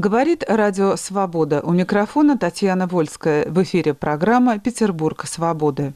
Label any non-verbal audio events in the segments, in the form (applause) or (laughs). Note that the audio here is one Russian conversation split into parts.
Говорит Радио Свобода. У микрофона Татьяна Вольская. В эфире программа «Петербург свободы».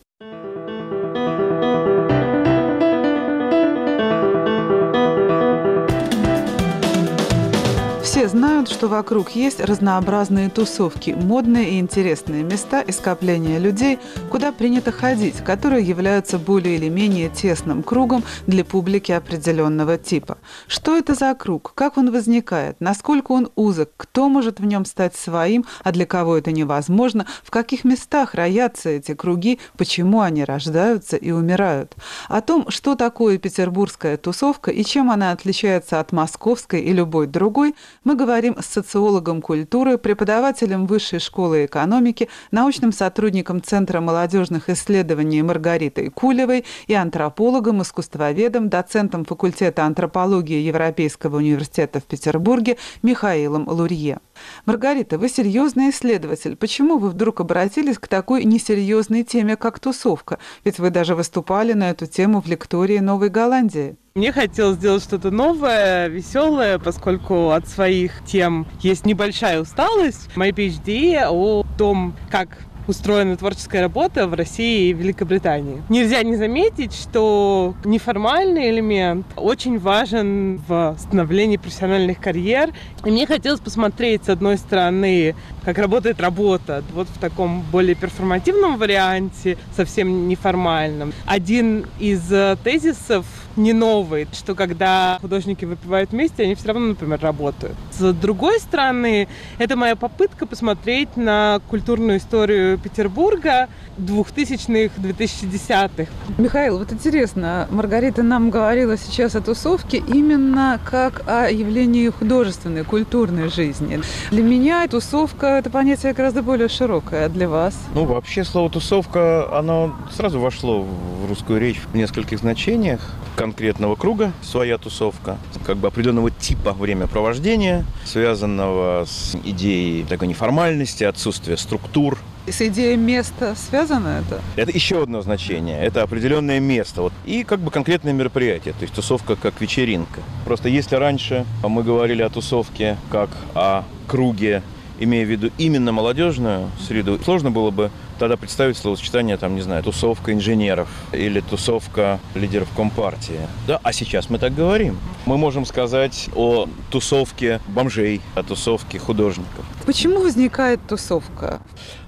Что вокруг есть разнообразные тусовки, модные и интересные места и скопления людей, куда принято ходить, которые являются более или менее тесным кругом для публики определенного типа. Что это за круг? Как он возникает? Насколько он узок? Кто может в нем стать своим? А для кого это невозможно? В каких местах роятся эти круги? Почему они рождаются и умирают? О том, что такое петербургская тусовка и чем она отличается от московской и любой другой, мы говорим социологом культуры, преподавателем Высшей школы экономики, научным сотрудником Центра молодежных исследований Маргаритой Кулевой и антропологом, искусствоведом, доцентом факультета антропологии Европейского университета в Петербурге Михаилом Лурье. Маргарита, вы серьезный исследователь. Почему вы вдруг обратились к такой несерьезной теме, как тусовка? Ведь вы даже выступали на эту тему в лектории Новой Голландии. Мне хотелось сделать что-то новое, веселое, поскольку от своих тем есть небольшая усталость. Мои PhD о том, как устроена творческая работа в России и Великобритании. Нельзя не заметить, что неформальный элемент очень важен в становлении профессиональных карьер. И мне хотелось посмотреть, с одной стороны, как работает работа, вот в таком более перформативном варианте, совсем неформальном. Один из тезисов не новый, что когда художники выпивают вместе, они все равно, например, работают. С другой стороны, это моя попытка посмотреть на культурную историю Петербурга 2000-х, 2010-х. Михаил, вот интересно, Маргарита нам говорила сейчас о тусовке именно как о явлении художественной, культурной жизни. Для меня тусовка – это понятие гораздо более широкое, а для вас? Ну, вообще слово «тусовка», оно сразу вошло в русскую речь в нескольких значениях конкретного круга своя тусовка, как бы определенного типа времяпровождения, связанного с идеей такой неформальности, отсутствия структур, с идеей места связано это? Это еще одно значение. Это определенное место. Вот. И как бы конкретное мероприятие. То есть тусовка как вечеринка. Просто если раньше мы говорили о тусовке как о круге, имея в виду именно молодежную среду, сложно было бы тогда представить словосочетание, там, не знаю, тусовка инженеров или тусовка лидеров Компартии. Да, а сейчас мы так говорим. Мы можем сказать о тусовке бомжей, о тусовке художников. Почему возникает тусовка?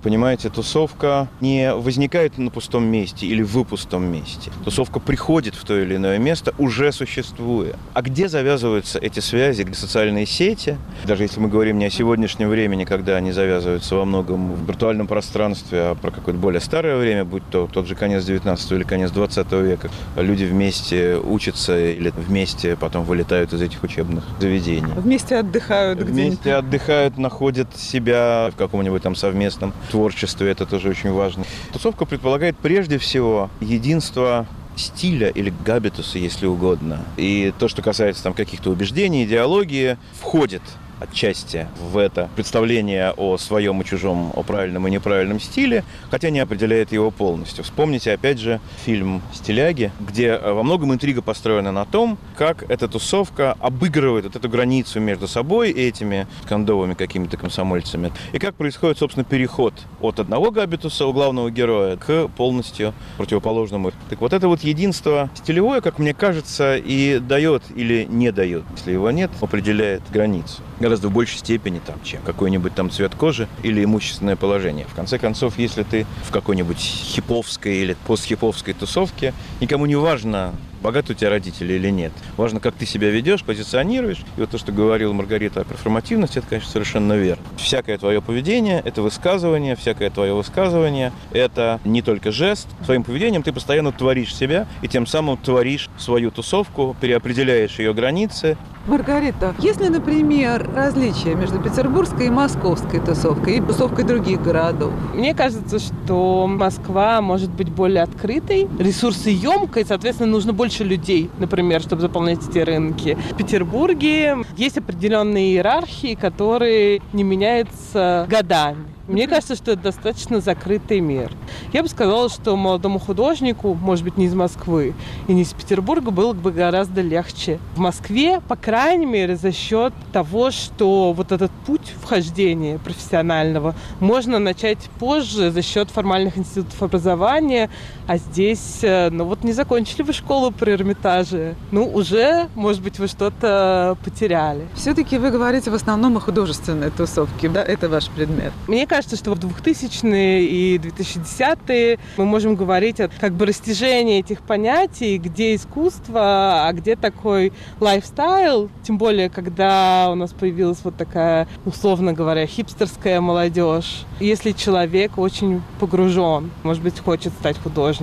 Понимаете, тусовка не возникает на пустом месте или в пустом месте. Тусовка приходит в то или иное место, уже существуя. А где завязываются эти связи, где социальные сети? Даже если мы говорим не о сегодняшнем времени, когда они завязываются во многом в виртуальном пространстве, а про какое-то более старое время, будь то тот же конец 19 или конец 20 века, люди вместе учатся или вместе потом вылетают из этих учебных заведений. Вместе отдыхают где-нибудь. Вместе отдыхают, находят себя в каком-нибудь там совместном творчестве, это тоже очень важно. Тусовка предполагает прежде всего единство стиля или габитуса, если угодно. И то, что касается там каких-то убеждений, идеологии, входит отчасти в это представление о своем и чужом, о правильном и неправильном стиле, хотя не определяет его полностью. Вспомните, опять же, фильм «Стиляги», где э, во многом интрига построена на том, как эта тусовка обыгрывает вот эту границу между собой и этими кондовыми какими-то комсомольцами, и как происходит, собственно, переход от одного габитуса у главного героя к полностью противоположному. Так вот это вот единство стилевое, как мне кажется, и дает или не дает, если его нет, определяет границу гораздо в большей степени, там, чем какой-нибудь там цвет кожи или имущественное положение. В конце концов, если ты в какой-нибудь хиповской или постхиповской тусовке, никому не важно, богаты у тебя родители или нет. Важно, как ты себя ведешь, позиционируешь. И вот то, что говорила Маргарита о перформативности, это, конечно, совершенно верно. Всякое твое поведение – это высказывание, всякое твое высказывание – это не только жест. Своим поведением ты постоянно творишь себя, и тем самым творишь свою тусовку, переопределяешь ее границы, Маргарита, есть ли, например, различия между петербургской и московской тусовкой и тусовкой других городов? Мне кажется, что Москва может быть более открытой, ресурсоемкой, соответственно, нужно больше людей, например, чтобы заполнять эти рынки. В Петербурге есть определенные иерархии, которые не меняются годами. Мне кажется, что это достаточно закрытый мир. Я бы сказала, что молодому художнику, может быть, не из Москвы и не из Петербурга, было бы гораздо легче. В Москве, по крайней мере, за счет того, что вот этот путь вхождения профессионального можно начать позже за счет формальных институтов образования, а здесь, э, ну вот не закончили вы школу при Эрмитаже, ну уже, может быть, вы что-то потеряли. Все-таки вы говорите в основном о художественной тусовке, да, это ваш предмет. Мне кажется, что в 2000-е и 2010-е мы можем говорить о как бы растяжении этих понятий, где искусство, а где такой лайфстайл, тем более, когда у нас появилась вот такая, условно говоря, хипстерская молодежь. Если человек очень погружен, может быть, хочет стать художником,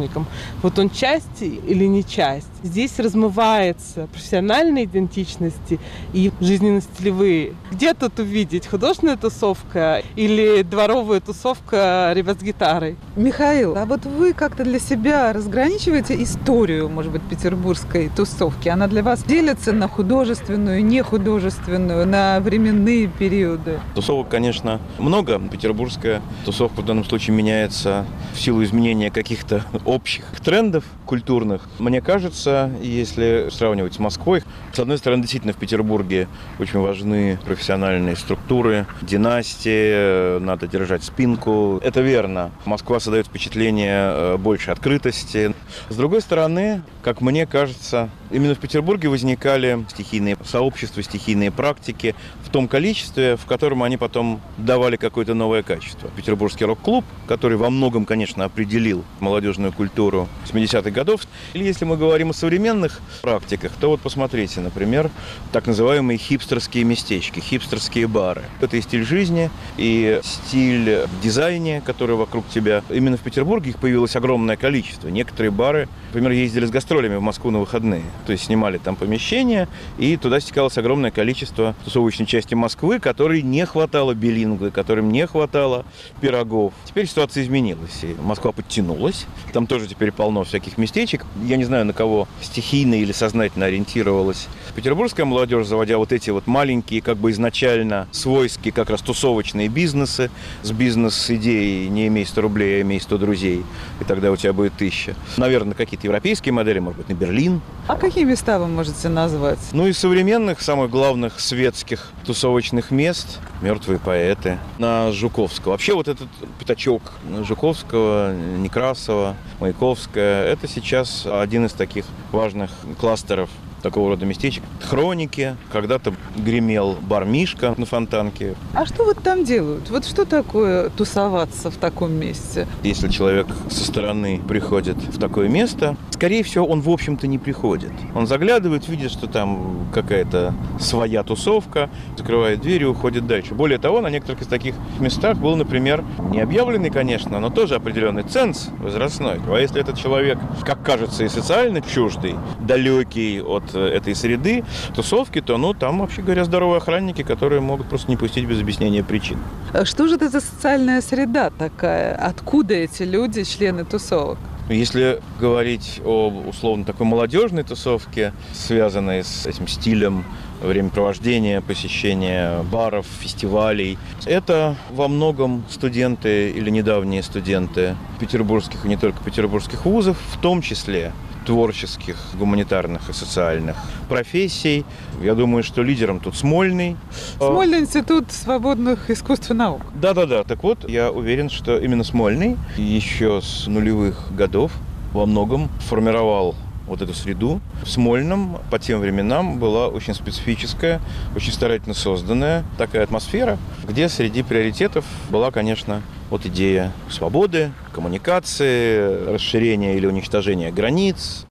вот он часть или не часть. Здесь размывается профессиональные идентичности и жизненно-стилевые. Где тут увидеть художественная тусовка или дворовая тусовка ребят с гитарой? Михаил, а вот вы как-то для себя разграничиваете историю, может быть, петербургской тусовки? Она для вас делится на художественную, нехудожественную, на временные периоды? Тусовок, конечно, много. Петербургская тусовка в данном случае меняется в силу изменения каких-то общих трендов культурных. Мне кажется, если сравнивать с Москвой, с одной стороны, действительно, в Петербурге очень важны профессиональные структуры, династии, надо держать спинку. Это верно. Москва создает впечатление э, больше открытости. С другой стороны, как мне кажется, именно в Петербурге возникали стихийные сообщества, стихийные практики в том количестве, в котором они потом давали какое-то новое качество. Петербургский рок-клуб, который во многом, конечно, определил молодежную культуру 70-х годов. Или если мы говорим о современных практиках, то вот посмотрите, например, так называемые хипстерские местечки, хипстерские бары. Это и стиль жизни, и стиль в дизайне, который вокруг тебя. Именно в Петербурге их появилось огромное количество. Некоторые бары, например, ездили с гастролями в Москву на выходные. То есть снимали там помещение, и туда стекалось огромное количество тусовочной части Москвы, которой не хватало билингвы, которым не хватало пирогов. Теперь ситуация изменилась, и Москва подтянулась. Там тоже теперь полно всяких местечек. Я не знаю, на кого стихийно или сознательно ориентировалась петербургская молодежь, заводя вот эти вот маленькие, как бы изначально свойские как раз тусовочные бизнесы с бизнес-идеей «не имей 100 рублей, а имей 100 друзей», и тогда у тебя будет тысяча. Наверное, какие-то европейские модели, может быть, на Берлин. А какие места вы можете назвать? Ну, из современных, самых главных светских тусовочных мест «Мертвые поэты» на Жуковского. Вообще вот этот пятачок Жуковского, Некрасова, Маяковская, это сейчас один из таких важных кластеров такого рода местечек. Хроники. Когда-то гремел бар Мишка на Фонтанке. А что вот там делают? Вот что такое тусоваться в таком месте? Если человек со стороны приходит в такое место, скорее всего, он, в общем-то, не приходит. Он заглядывает, видит, что там какая-то своя тусовка, закрывает дверь и уходит дальше. Более того, на некоторых из таких местах был, например, не объявленный, конечно, но тоже определенный ценз возрастной. А если этот человек, как кажется, и социально чуждый, далекий от Э, этой среды, тусовки, то ну, там, вообще говоря, здоровые охранники, которые могут просто не пустить без объяснения причин. А что же это за социальная среда такая? Откуда эти люди, члены тусовок? Если говорить о условно такой молодежной тусовке, связанной с этим стилем времяпровождения, посещения баров, фестивалей. Это во многом студенты или недавние студенты петербургских и не только петербургских вузов, в том числе творческих, гуманитарных и социальных профессий. Я думаю, что лидером тут Смольный. Смольный институт свободных искусств и наук. Да-да-да. Так вот, я уверен, что именно Смольный еще с нулевых годов во многом формировал вот эту среду. В Смольном по тем временам была очень специфическая, очень старательно созданная такая атмосфера, где среди приоритетов была, конечно, вот идея свободы, коммуникации, расширения или уничтожения границ,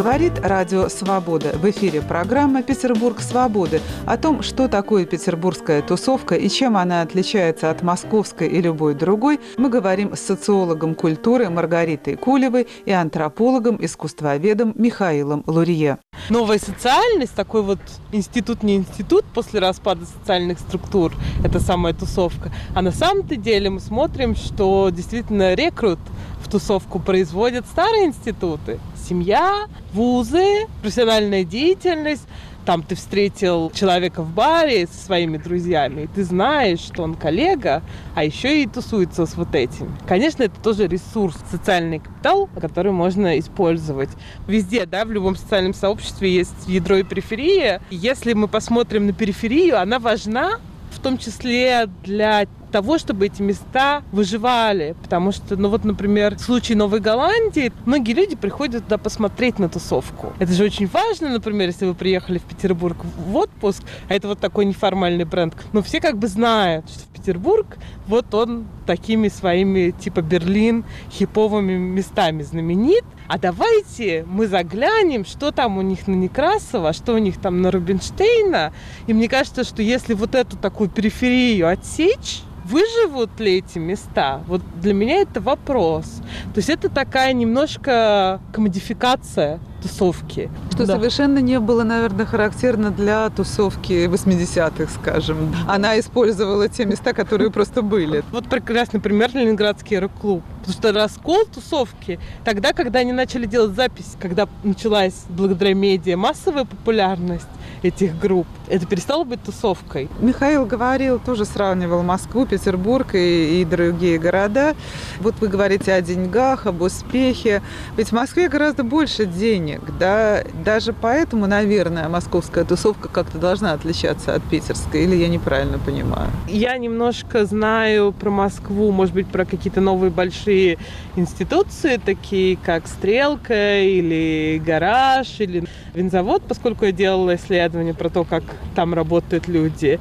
Говорит Радио Свобода. В эфире программа «Петербург свободы» о том, что такое петербургская тусовка и чем она отличается от московской и любой другой, мы говорим с социологом культуры Маргаритой Кулевой и антропологом, искусствоведом Михаилом Лурье. Новая социальность, такой вот институт не институт после распада социальных структур, это самая тусовка. А на самом-то деле мы смотрим, что действительно рекрут в тусовку производят старые институты семья, вузы, профессиональная деятельность, там ты встретил человека в баре со своими друзьями, и ты знаешь, что он коллега, а еще и тусуется с вот этим. Конечно, это тоже ресурс, социальный капитал, который можно использовать. Везде, да, в любом социальном сообществе есть ядро и периферия. Если мы посмотрим на периферию, она важна в том числе для того, чтобы эти места выживали. Потому что, ну вот, например, в случае Новой Голландии, многие люди приходят туда посмотреть на тусовку. Это же очень важно, например, если вы приехали в Петербург в отпуск, а это вот такой неформальный бренд. Но все как бы знают, что в Петербург, вот он такими своими, типа Берлин, хиповыми местами знаменит. А давайте мы заглянем, что там у них на Некрасова, что у них там на Рубинштейна. И мне кажется, что если вот эту такую периферию отсечь, выживут ли эти места? Вот для меня это вопрос. То есть это такая немножко комодификация тусовки. Что да. совершенно не было, наверное, характерно для тусовки 80-х, скажем. Она использовала те места, которые просто были. (laughs) Вот прекрасный пример Ленинградский рок-клуб. Потому что раскол тусовки тогда, когда они начали делать запись, когда началась благодаря медиа массовая популярность, этих групп. Это перестало быть тусовкой. Михаил говорил, тоже сравнивал Москву, Петербург и, и другие города. Вот вы говорите о деньгах, об успехе. Ведь в Москве гораздо больше денег, да? Даже поэтому, наверное, московская тусовка как-то должна отличаться от питерской, или я неправильно понимаю? Я немножко знаю про Москву, может быть, про какие-то новые большие институции, такие как Стрелка или Гараж или Винзавод, поскольку я делала исследование про то, как там работают люди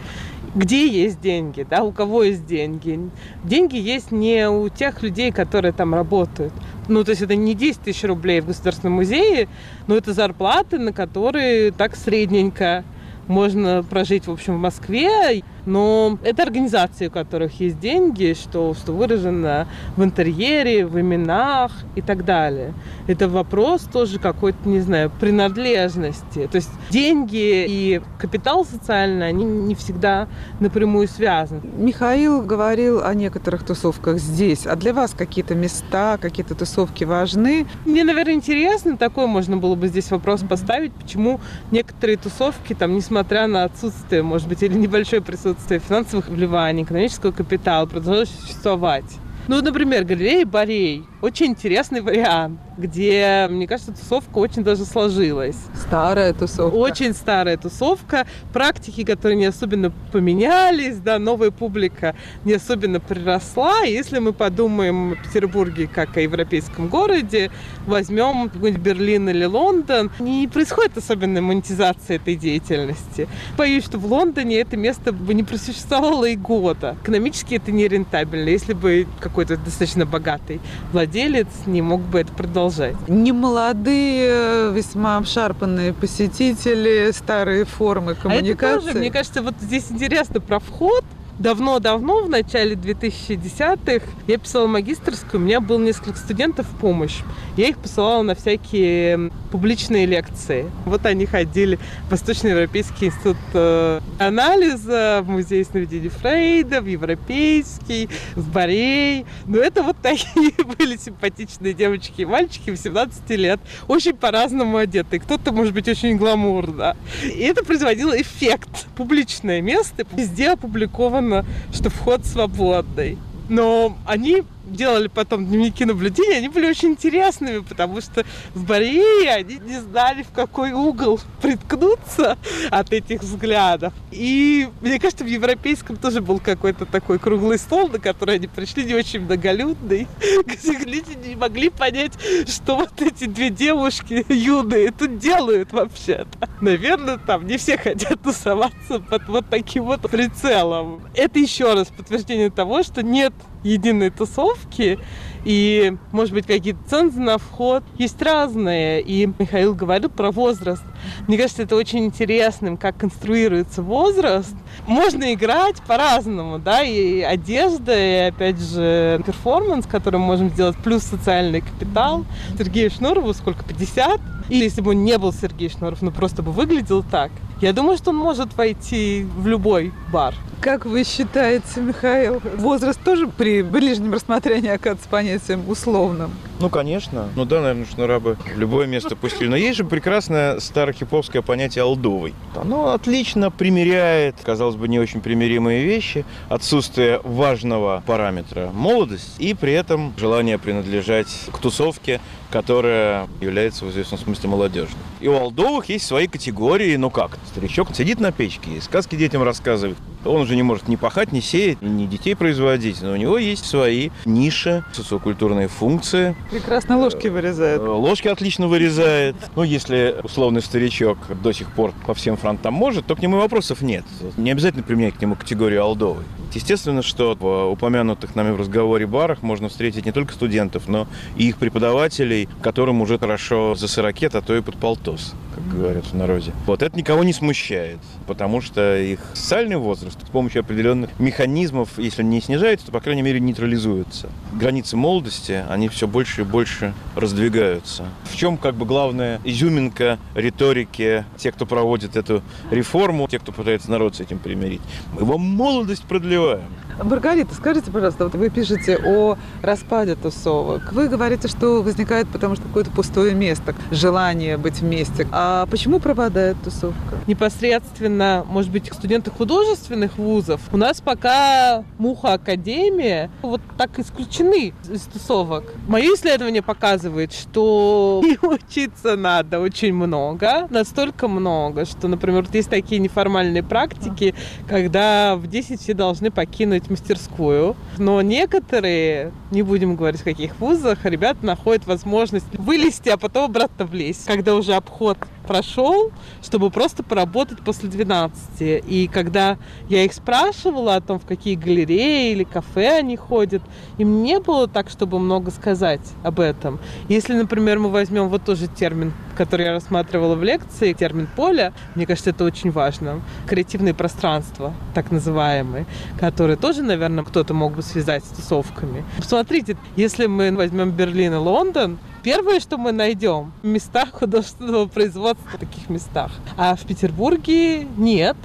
где есть деньги, да, у кого есть деньги. Деньги есть не у тех людей, которые там работают. Ну, то есть это не 10 тысяч рублей в Государственном музее, но это зарплаты, на которые так средненько можно прожить, в общем, в Москве. Но это организации, у которых есть деньги, что, что выражено в интерьере, в именах и так далее. Это вопрос тоже какой-то, не знаю, принадлежности. То есть деньги и капитал социальный, они не всегда напрямую связаны. Михаил говорил о некоторых тусовках здесь. А для вас какие-то места, какие-то тусовки важны? Мне, наверное, интересно, такой можно было бы здесь вопрос поставить, почему некоторые тусовки, там, несмотря на отсутствие, может быть, или небольшое присутствие отсутствие финансовых вливаний, экономического капитала продолжают существовать. Ну, например, галерея Борей. Очень интересный вариант где, мне кажется, тусовка очень даже сложилась. Старая тусовка. Очень старая тусовка. Практики, которые не особенно поменялись, да, новая публика не особенно приросла. Если мы подумаем о Петербурге как о европейском городе, возьмем какой-нибудь Берлин или Лондон, не происходит особенной монетизации этой деятельности. Боюсь, что в Лондоне это место бы не просуществовало и года. Экономически это не рентабельно, если бы какой-то достаточно богатый владелец не мог бы это продолжать продолжать. Немолодые, весьма обшарпанные посетители, старые формы коммуникации. А это тоже, мне кажется, вот здесь интересно про вход – давно-давно, в начале 2010-х, я писала магистрскую, у меня было несколько студентов в помощь. Я их посылала на всякие публичные лекции. Вот они ходили в Восточноевропейский институт э, анализа, в музей сновидений Фрейда, в Европейский, в Борей. Но это вот (laughs) такие были симпатичные девочки и мальчики 18 лет, очень по-разному одеты. Кто-то, может быть, очень гламурно. И это производило эффект. Публичное место, везде опубликовано написано, что вход свободный. Но они делали потом дневники наблюдения, они были очень интересными, потому что в Борее они не знали, в какой угол приткнуться от этих взглядов. И мне кажется, в европейском тоже был какой-то такой круглый стол, на который они пришли не очень многолюдный, где люди не могли понять, что вот эти две девушки юные тут делают вообще-то. Наверное, там не все хотят тусоваться под вот таким вот прицелом. Это еще раз подтверждение того, что нет единой тусовки, и, может быть, какие-то цензы на вход есть разные. И Михаил говорил про возраст. Мне кажется, это очень интересным, как конструируется возраст. Можно играть по-разному, да, и одежда, и, опять же, перформанс, который мы можем сделать, плюс социальный капитал. Сергею Шнурову сколько, 50? Или если бы он не был Сергей Шнуров, но просто бы выглядел так, я думаю, что он может войти в любой бар. Как вы считаете, Михаил, возраст тоже при ближнем рассмотрении оказывается понятием условным? Ну, конечно. Ну да, наверное, шнурабы в любое место пустили. Но есть же прекрасное старохиповское понятие «алдовый». Оно отлично примеряет, казалось бы, не очень примиримые вещи. Отсутствие важного параметра – молодость, и при этом желание принадлежать к тусовке, которая является в известном смысле молодежной. И у Алдовых есть свои категории, ну как, старичок сидит на печке и сказки детям рассказывает. Он уже не может ни пахать, ни сеять, ни детей производить, но у него есть свои ниши, социокультурные функции. Прекрасно ложки вырезает. Э, ложки отлично вырезает. Ну, если условный старичок до сих пор по всем фронтам может, то к нему вопросов нет. Не обязательно применять к нему категорию Алдовой. Естественно, что в упомянутых нами в разговоре барах можно встретить не только студентов, но и их преподавателей, которым уже хорошо за 40, а то и под полтос, говорят в народе. Вот это никого не смущает, потому что их социальный возраст с помощью определенных механизмов, если не снижается, то, по крайней мере, нейтрализуется. Границы молодости, они все больше и больше раздвигаются. В чем как бы главная изюминка риторики тех, кто проводит эту реформу, тех, кто пытается народ с этим примирить? Мы вам молодость продлеваем. Маргарита, скажите, пожалуйста, вот вы пишете о распаде тусовок. Вы говорите, что возникает потому что какое-то пустое место, желание быть вместе. А почему пропадает тусовка? Непосредственно, может быть, студенты художественных вузов. У нас пока муха академия вот так исключены из тусовок. Мое исследование показывает, что (laughs) и учиться надо очень много, настолько много, что, например, вот есть такие неформальные практики, когда в 10 все должны покинуть мастерскую. Но некоторые, не будем говорить в каких вузах, ребята находят возможность вылезти, а потом обратно влезть, когда уже обход прошел, чтобы просто поработать после 12. И когда я их спрашивала о том, в какие галереи или кафе они ходят, им не было так, чтобы много сказать об этом. Если, например, мы возьмем вот тоже термин, который я рассматривала в лекции, термин поля, мне кажется, это очень важно. Креативные пространства, так называемые, которые тоже, наверное, кто-то мог бы связать с тусовками. Посмотрите, если мы возьмем Берлин и Лондон, Первое, что мы найдем, места художественного производства в таких местах. А в Петербурге нет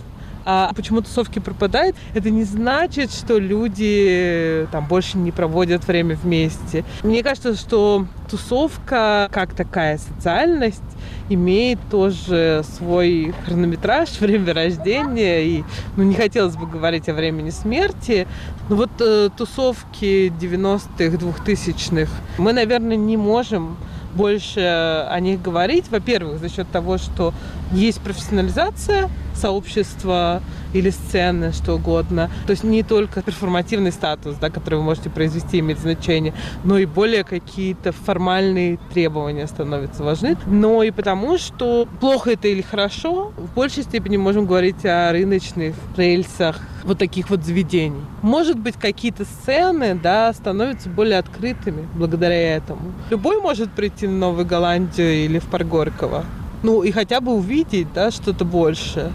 а почему тусовки пропадают, это не значит, что люди там больше не проводят время вместе. Мне кажется, что тусовка как такая социальность имеет тоже свой хронометраж, (laughs) время рождения. И ну, не хотелось бы говорить о времени смерти. Но вот э, тусовки 90-х, 2000-х мы, наверное, не можем больше о них говорить. Во-первых, за счет того, что есть профессионализация сообщества или сцены, что угодно. То есть не только перформативный статус, да, который вы можете произвести, имеет значение, но и более какие-то формальные требования становятся важны. Но и потому, что плохо это или хорошо, в большей степени можем говорить о рыночных рельсах вот таких вот заведений. Может быть, какие-то сцены, да, становятся более открытыми благодаря этому. Любой может прийти на Новую Голландию или в Парк Горького. Ну, и хотя бы увидеть, да, что-то больше.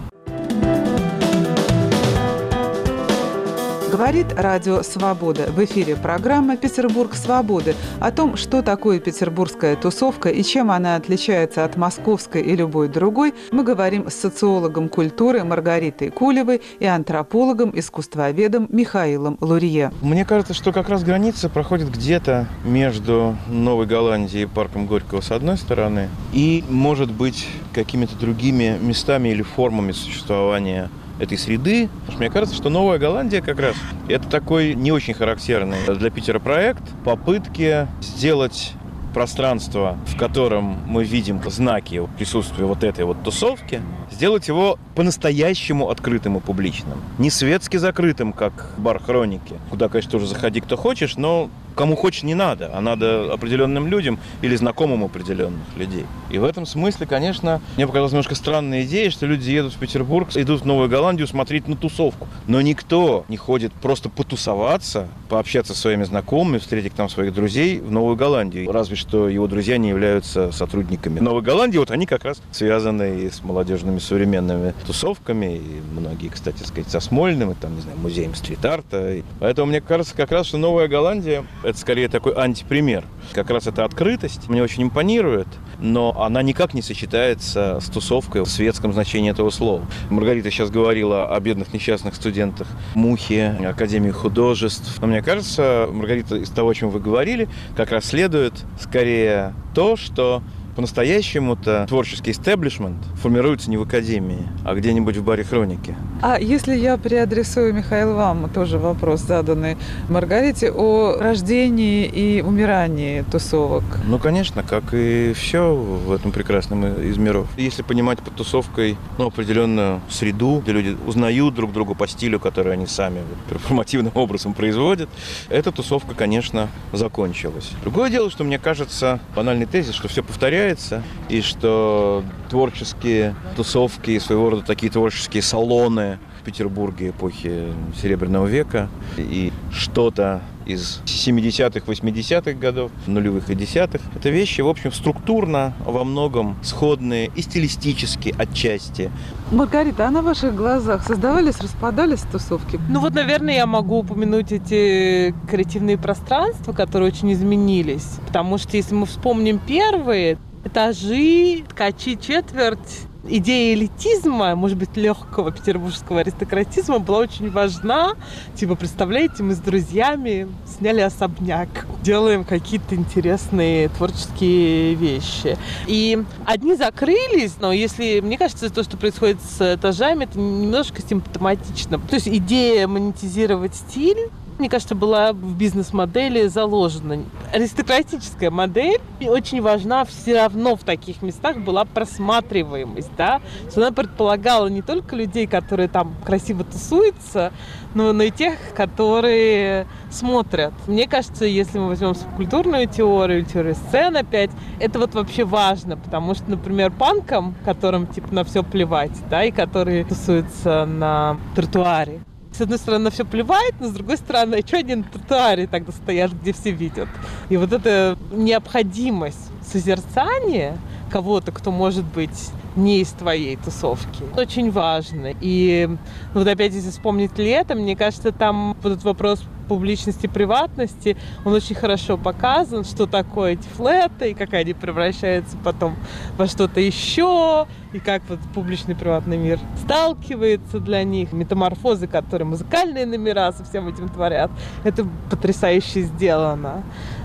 Говорит Радио Свобода. В эфире программа «Петербург свободы» о том, что такое петербургская тусовка и чем она отличается от московской и любой другой, мы говорим с социологом культуры Маргаритой Кулевой и антропологом-искусствоведом Михаилом Лурье. Мне кажется, что как раз граница проходит где-то между Новой Голландией и парком Горького с одной стороны и, может быть, какими-то другими местами или формами существования этой среды. Мне кажется, что Новая Голландия как раз это такой не очень характерный для Питера проект попытки сделать пространство, в котором мы видим знаки присутствия вот этой вот тусовки, сделать его по-настоящему открытым и публичным. Не светски закрытым, как бар Хроники, куда, конечно, тоже заходи кто хочешь, но кому хочешь не надо, а надо определенным людям или знакомым определенных людей. И в этом смысле, конечно, мне показалась немножко странная идея, что люди едут в Петербург, идут в Новую Голландию смотреть на тусовку. Но никто не ходит просто потусоваться, пообщаться со своими знакомыми, встретить там своих друзей в Новую Голландию. Разве что его друзья не являются сотрудниками Новой Голландии. Вот они как раз связаны и с молодежными современными тусовками, и многие, кстати сказать, со Смольным, и там, не знаю, музеем стрит-арта. Поэтому мне кажется как раз, что Новая Голландия это скорее такой антипример. Как раз эта открытость мне очень импонирует, но она никак не сочетается с тусовкой в светском значении этого слова. Маргарита сейчас говорила о бедных несчастных студентах Мухи, Академии художеств. Но мне кажется, Маргарита, из того, о чем вы говорили, как раз следует скорее то, что по-настоящему-то творческий истеблишмент формируется не в академии, а где-нибудь в баре хроники. А если я переадресую, Михаил, вам тоже вопрос заданный Маргарите о рождении и умирании тусовок? Ну, конечно, как и все в этом прекрасном из миров. Если понимать под тусовкой ну, определенную среду, где люди узнают друг друга по стилю, который они сами перформативным образом производят, эта тусовка, конечно, закончилась. Другое дело, что мне кажется, банальный тезис, что все повторяется, и что творческие тусовки, своего рода такие творческие салоны в Петербурге эпохи Серебряного века и что-то из 70-х, 80-х годов, нулевых и десятых. Это вещи, в общем, структурно во многом сходные и стилистически отчасти. Маргарита, а на ваших глазах создавались, распадались тусовки? Ну вот, наверное, я могу упомянуть эти креативные пространства, которые очень изменились. Потому что если мы вспомним первые, этажи, ткачи четверть, идея элитизма, может быть, легкого петербургского аристократизма была очень важна. Типа, представляете, мы с друзьями сняли особняк, делаем какие-то интересные творческие вещи. И одни закрылись, но если, мне кажется, то, что происходит с этажами, это немножко симптоматично. То есть идея монетизировать стиль мне кажется, была в бизнес-модели заложена. Аристократическая модель очень важна все равно в таких местах была просматриваемость, да, что она предполагала не только людей, которые там красиво тусуются, но, но и тех, которые смотрят. Мне кажется, если мы возьмем культурную теорию, теорию сцен опять, это вот вообще важно, потому что, например, панкам, которым типа на все плевать, да, и которые тусуются на тротуаре, с одной стороны, на все плевает, но с другой стороны, а что они на тротуаре тогда стоят, где все видят? И вот эта необходимость созерцания кого-то, кто может быть не из твоей тусовки. Очень важно. И ну, вот опять, если вспомнить лето, мне кажется, там вот этот вопрос публичности, приватности, он очень хорошо показан, что такое эти флеты, и как они превращаются потом во что-то еще, и как вот публичный приватный мир сталкивается для них, метаморфозы, которые музыкальные номера со всем этим творят. Это потрясающе сделано.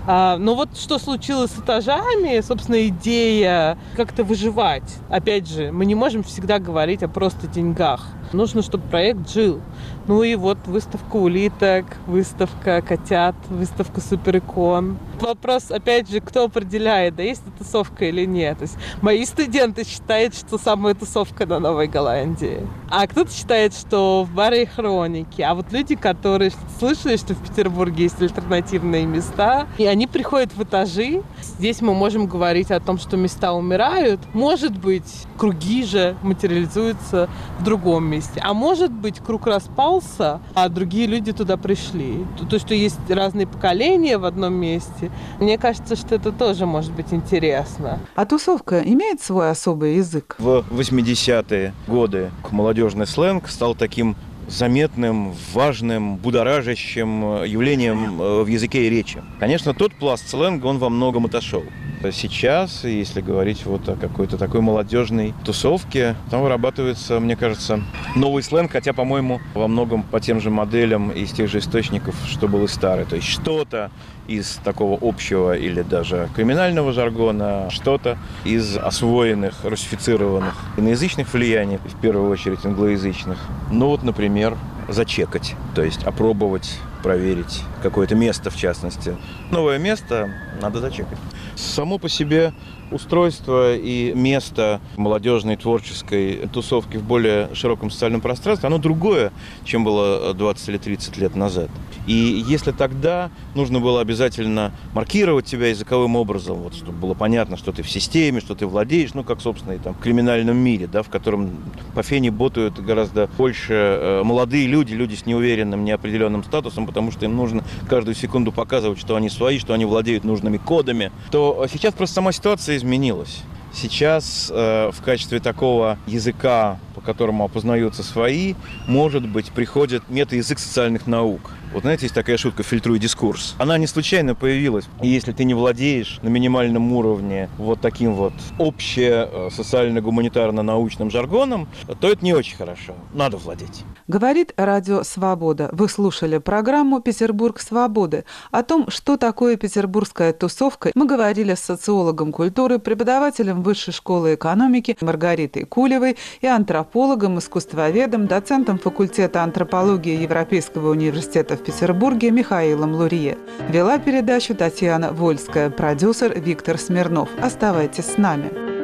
А, но вот что случилось с этажами, собственно, идея как-то выживать. Опять же, мы не можем всегда говорить о просто деньгах. Нужно, чтобы проект жил. Ну и вот выставка улиток, выставка котят, выставка суперикон. Вопрос, опять же, кто определяет, да есть это тусовка или нет. То есть мои студенты считают, что самая тусовка на Новой Голландии. А кто-то считает, что в баре хроники. А вот люди, которые слышали, что в Петербурге есть альтернативные места, и они приходят в этажи. Здесь мы можем говорить о том, что места умирают. Может быть, круги же материализуются в другом месте. А может быть, круг распался, а другие люди туда пришли. То, что есть разные поколения в одном месте, мне кажется, что это тоже может быть интересно. А тусовка имеет свой особый язык? В 80-е годы молодежный сленг стал таким заметным, важным, будоражащим явлением э, в языке и речи. Конечно, тот пласт сленга, он во многом отошел. Сейчас, если говорить вот о какой-то такой молодежной тусовке, там вырабатывается, мне кажется, новый сленг, хотя, по-моему, во многом по тем же моделям из тех же источников, что был и старый. То есть что-то из такого общего или даже криминального жаргона, что-то из освоенных, русифицированных иноязычных влияний, в первую очередь англоязычных. Ну вот, например, зачекать, то есть опробовать, проверить какое-то место в частности. Новое место надо зачекать. Само по себе устройство и место молодежной творческой тусовки в более широком социальном пространстве, оно другое, чем было 20 или 30 лет назад. И если тогда нужно было обязательно маркировать себя языковым образом, вот, чтобы было понятно, что ты в системе, что ты владеешь, ну, как, собственно, и там в криминальном мире, да, в котором по фене ботают гораздо больше э, молодые люди, люди с неуверенным, неопределенным статусом, потому что им нужно каждую секунду показывать, что они свои, что они владеют нужными кодами, то сейчас просто сама ситуация изменилась. Сейчас э, в качестве такого языка, по которому опознаются свои, может быть, приходит метаязык социальных наук. Вот знаете, есть такая шутка «фильтруй дискурс». Она не случайно появилась. И если ты не владеешь на минимальном уровне вот таким вот обще э, социально-гуманитарно-научным жаргоном, то это не очень хорошо. Надо владеть. Говорит Радио Свобода. Вы слушали программу «Петербург свободы». О том, что такое петербургская тусовка, мы говорили с социологом культуры, преподавателем Высшей школы экономики Маргаритой Кулевой и антропологом, искусствоведом, доцентом факультета антропологии Европейского университета в Петербурге Михаилом Лурье. Вела передачу Татьяна Вольская, продюсер Виктор Смирнов. Оставайтесь с нами.